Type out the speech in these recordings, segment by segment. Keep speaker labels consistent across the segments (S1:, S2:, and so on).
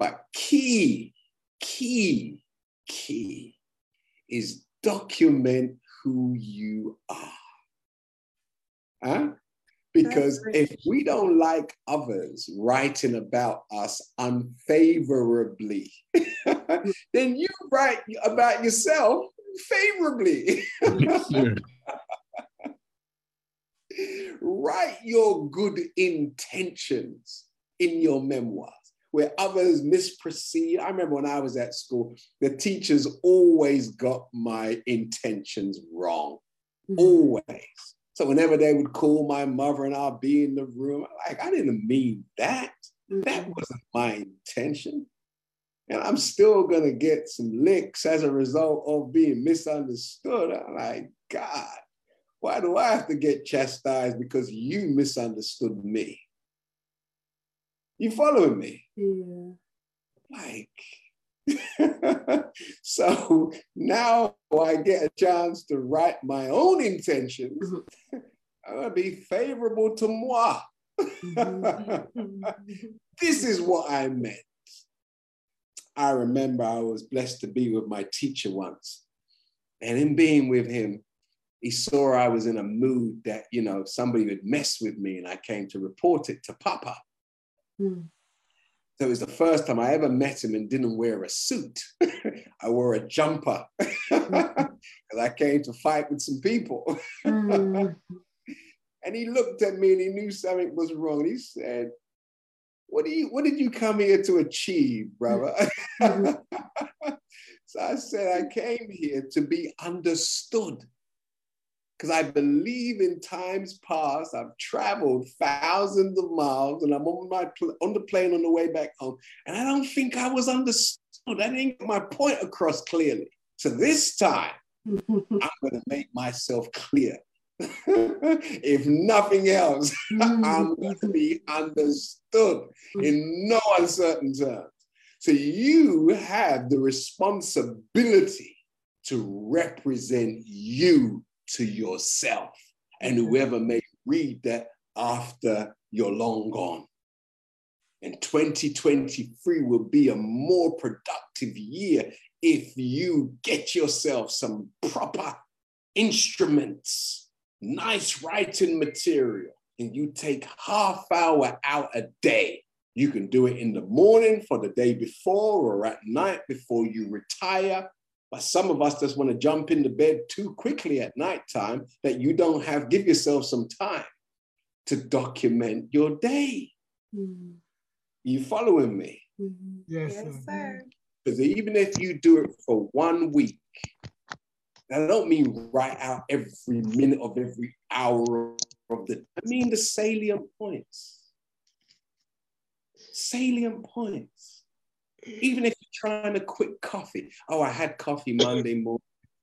S1: But key, key, key is document who you are. Huh? Because if we don't like others writing about us unfavorably, then you write about yourself favorably. write your good intentions in your memoirs where others misperceive. I remember when I was at school, the teachers always got my intentions wrong, mm-hmm. always. So whenever they would call my mother and I'll be in the room, like, I didn't mean that. Mm-hmm. That wasn't my intention. And I'm still going to get some licks as a result of being misunderstood. I'm like, God, why do I have to get chastised because you misunderstood me? You following me?
S2: Yeah.
S1: Like, so now I get a chance to write my own intentions. Mm-hmm. I'm gonna be favorable to moi. Mm-hmm. this is what I meant. I remember I was blessed to be with my teacher once. And in being with him, he saw I was in a mood that, you know, somebody would mess with me and I came to report it to Papa. Mm. So it was the first time I ever met him and didn't wear a suit. I wore a jumper because I came to fight with some people. Mm. and he looked at me and he knew something was wrong. He said, what do you what did you come here to achieve, brother? so I said, I came here to be understood because I believe in times past I've traveled thousands of miles and I'm on my pl- on the plane on the way back home, and I don't think I was understood. I didn't get my point across clearly. So this time, I'm going to make myself clear. if nothing else, mm. I'm going to be understood in no uncertain terms. So you have the responsibility to represent you to yourself and whoever may read that after you're long gone. And 2023 will be a more productive year if you get yourself some proper instruments, nice writing material, and you take half hour out a day. You can do it in the morning for the day before or at night before you retire but some of us just want to jump into bed too quickly at nighttime that you don't have, give yourself some time to document your day. Mm-hmm. You following me?
S2: Mm-hmm. Yes,
S3: yes, sir.
S1: Because even if you do it for one week, I don't mean write out every minute of every hour of the, I mean the salient points. Salient points even if you're trying to quit coffee. Oh, I had coffee Monday morning,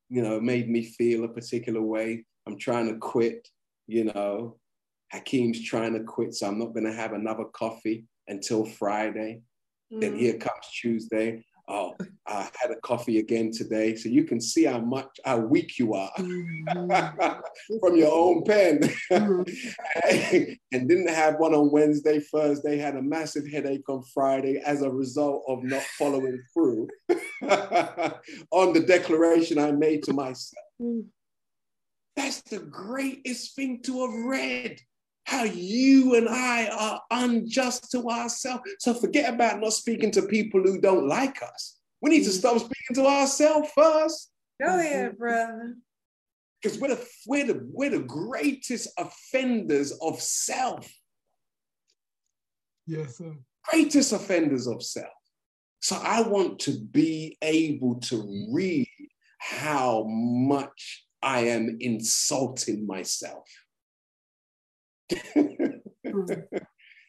S1: you know, made me feel a particular way. I'm trying to quit, you know. Hakeem's trying to quit, so I'm not going to have another coffee until Friday. Mm. Then here comes Tuesday oh, I had a coffee again today. So you can see how much, how weak you are mm-hmm. from your own pen. Mm-hmm. and didn't have one on Wednesday, Thursday, had a massive headache on Friday as a result of not following through on the declaration I made to myself. Mm. That's the greatest thing to have read how you and I are unjust to ourselves. So forget about not speaking to people who don't like us. We need to mm. stop speaking to ourselves first.
S3: Go ahead, brother.
S1: Because we're the, we're, the, we're the greatest offenders of self.
S2: Yes, sir.
S1: Greatest offenders of self. So I want to be able to read how much I am insulting myself.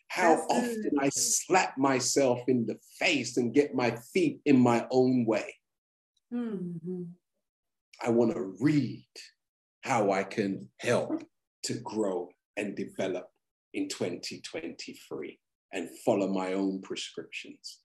S1: How often I slap myself in the face and get my feet in my own way. Mm-hmm. I want to read how I can help to grow and develop in 2023 and follow my own prescriptions.